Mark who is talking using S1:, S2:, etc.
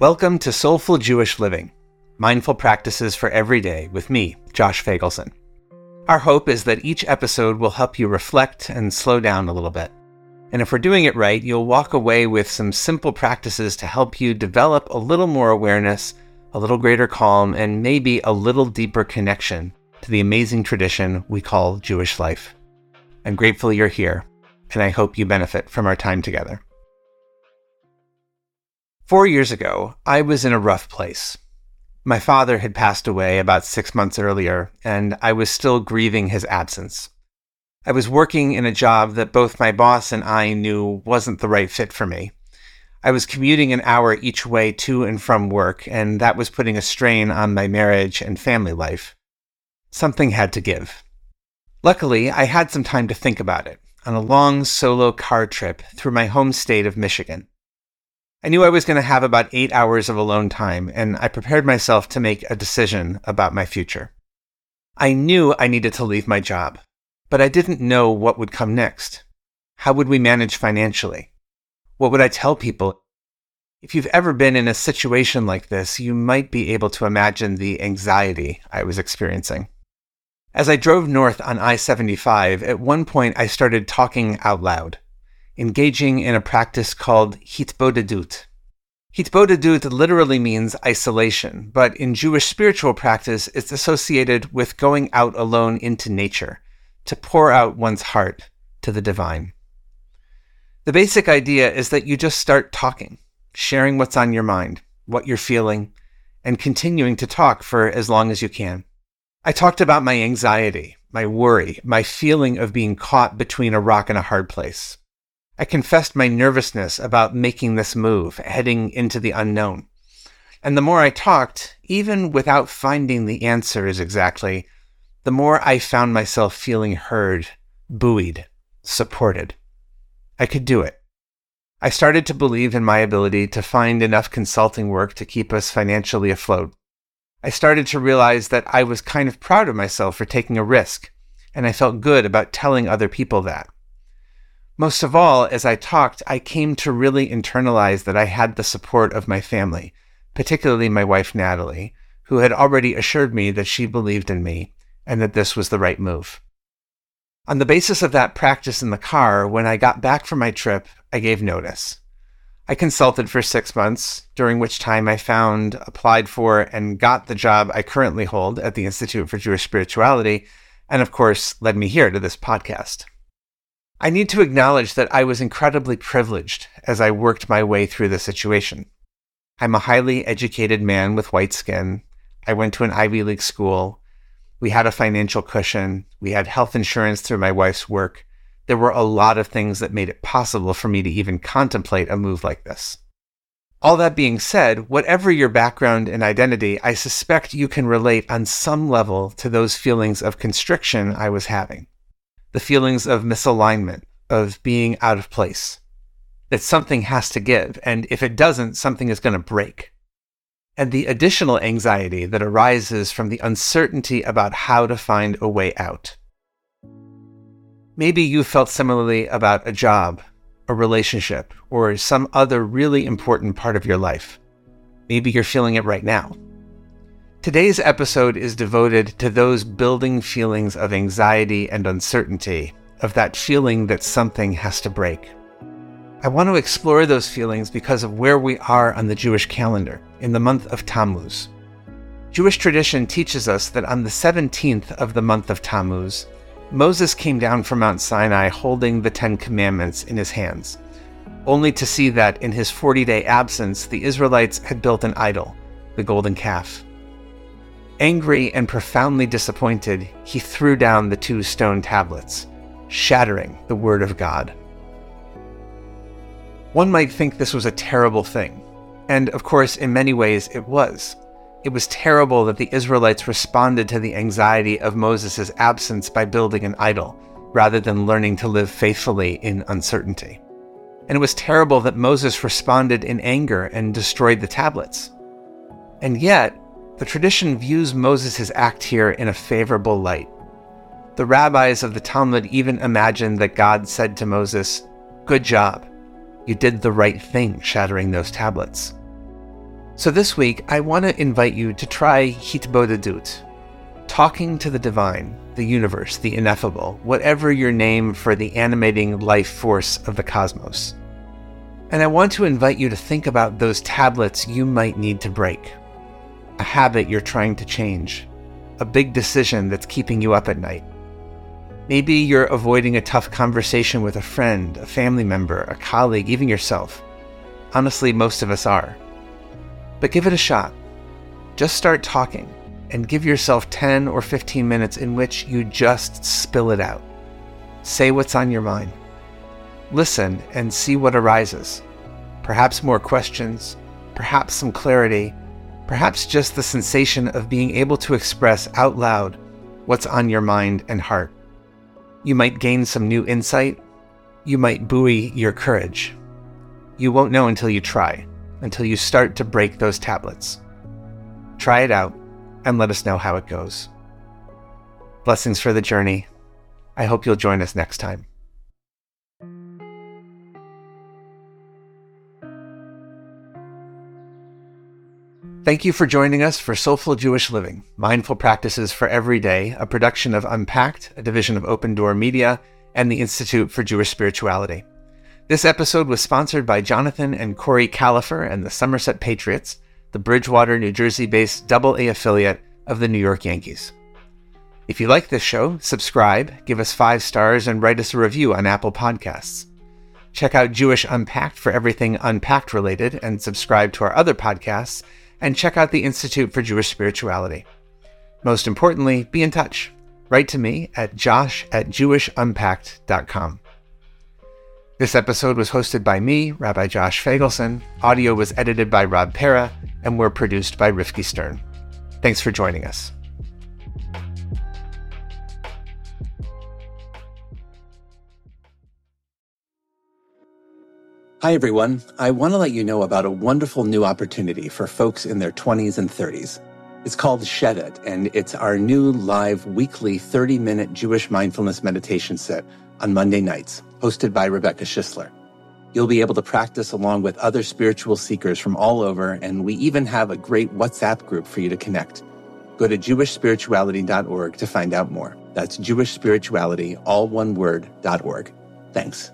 S1: Welcome to Soulful Jewish Living, mindful practices for every day with me, Josh Feigelson. Our hope is that each episode will help you reflect and slow down a little bit. And if we're doing it right, you'll walk away with some simple practices to help you develop a little more awareness, a little greater calm, and maybe a little deeper connection to the amazing tradition we call Jewish life. I'm grateful you're here, and I hope you benefit from our time together. Four years ago, I was in a rough place. My father had passed away about six months earlier, and I was still grieving his absence. I was working in a job that both my boss and I knew wasn't the right fit for me. I was commuting an hour each way to and from work, and that was putting a strain on my marriage and family life. Something had to give. Luckily, I had some time to think about it on a long solo car trip through my home state of Michigan. I knew I was going to have about eight hours of alone time, and I prepared myself to make a decision about my future. I knew I needed to leave my job, but I didn't know what would come next. How would we manage financially? What would I tell people? If you've ever been in a situation like this, you might be able to imagine the anxiety I was experiencing. As I drove north on I 75, at one point I started talking out loud engaging in a practice called hitbodedut. Hitbodedut literally means isolation, but in Jewish spiritual practice, it's associated with going out alone into nature to pour out one's heart to the divine. The basic idea is that you just start talking, sharing what's on your mind, what you're feeling, and continuing to talk for as long as you can. I talked about my anxiety, my worry, my feeling of being caught between a rock and a hard place, I confessed my nervousness about making this move, heading into the unknown. And the more I talked, even without finding the answers exactly, the more I found myself feeling heard, buoyed, supported. I could do it. I started to believe in my ability to find enough consulting work to keep us financially afloat. I started to realize that I was kind of proud of myself for taking a risk, and I felt good about telling other people that. Most of all, as I talked, I came to really internalize that I had the support of my family, particularly my wife, Natalie, who had already assured me that she believed in me and that this was the right move. On the basis of that practice in the car, when I got back from my trip, I gave notice. I consulted for six months, during which time I found, applied for, and got the job I currently hold at the Institute for Jewish Spirituality, and of course, led me here to this podcast. I need to acknowledge that I was incredibly privileged as I worked my way through the situation. I'm a highly educated man with white skin. I went to an Ivy League school. We had a financial cushion. We had health insurance through my wife's work. There were a lot of things that made it possible for me to even contemplate a move like this. All that being said, whatever your background and identity, I suspect you can relate on some level to those feelings of constriction I was having the feelings of misalignment, of being out of place. That something has to give, and if it doesn't, something is going to break. And the additional anxiety that arises from the uncertainty about how to find a way out. Maybe you felt similarly about a job, a relationship, or some other really important part of your life. Maybe you're feeling it right now. Today's episode is devoted to those building feelings of anxiety and uncertainty, of that feeling that something has to break. I want to explore those feelings because of where we are on the Jewish calendar, in the month of Tammuz. Jewish tradition teaches us that on the 17th of the month of Tammuz, Moses came down from Mount Sinai holding the Ten Commandments in his hands, only to see that in his 40 day absence, the Israelites had built an idol, the golden calf. Angry and profoundly disappointed, he threw down the two stone tablets, shattering the Word of God. One might think this was a terrible thing, and of course, in many ways, it was. It was terrible that the Israelites responded to the anxiety of Moses' absence by building an idol, rather than learning to live faithfully in uncertainty. And it was terrible that Moses responded in anger and destroyed the tablets. And yet, the tradition views Moses' act here in a favorable light. The rabbis of the Talmud even imagine that God said to Moses, Good job. You did the right thing shattering those tablets. So this week, I want to invite you to try Hitbodedut, talking to the divine, the universe, the ineffable, whatever your name for the animating life force of the cosmos. And I want to invite you to think about those tablets you might need to break, habit you're trying to change, a big decision that's keeping you up at night. Maybe you're avoiding a tough conversation with a friend, a family member, a colleague, even yourself. Honestly, most of us are. But give it a shot. Just start talking and give yourself 10 or 15 minutes in which you just spill it out. Say what's on your mind. Listen and see what arises. Perhaps more questions, perhaps some clarity, perhaps just the sensation of being able to express out loud what's on your mind and heart. You might gain some new insight. You might buoy your courage. You won't know until you try until you start to break those tablets. Try it out and let us know how it goes. Blessings for the journey. I hope you'll join us next time. Thank you for joining us for Soulful Jewish Living Mindful Practices for Every Day, a production of Unpacked, a division of OpenDor Media, and the Institute for Jewish Spirituality. This episode was sponsored by Jonathan and Kori Kalafer and the Somerset Patriots, the Bridgewater, New Jersey based Double A affiliate of the New York Yankees. If you like this show, subscribe, give us five stars, and write us a review on Apple Podcasts. Check out Jewish Unpacked for everything Unpacked related, and subscribe to our other podcasts, and check out the Institute for Jewish Spirituality. Most importantly, be in touch. Write to me at josh at jewishunpacked.com. This episode was hosted by me, Rabbi Josh Feigelson. Audio was edited by Rob Pera, and were produced by Rifki Stern. Thanks for joining us.
S2: Hi, everyone. I want to let you know about a wonderful new opportunity for folks in their 20s and 30s. It's called Shedit, and it's our new live weekly 30 minute Jewish mindfulness meditation set on Monday nights, hosted by Rebecca Schisler. You'll be able to practice along with other spiritual seekers from all over, and we even have a great WhatsApp group for you to connect. Go to jewishspirituality.org to find out more. That's jewishspirituality, all one word, .org. Thanks.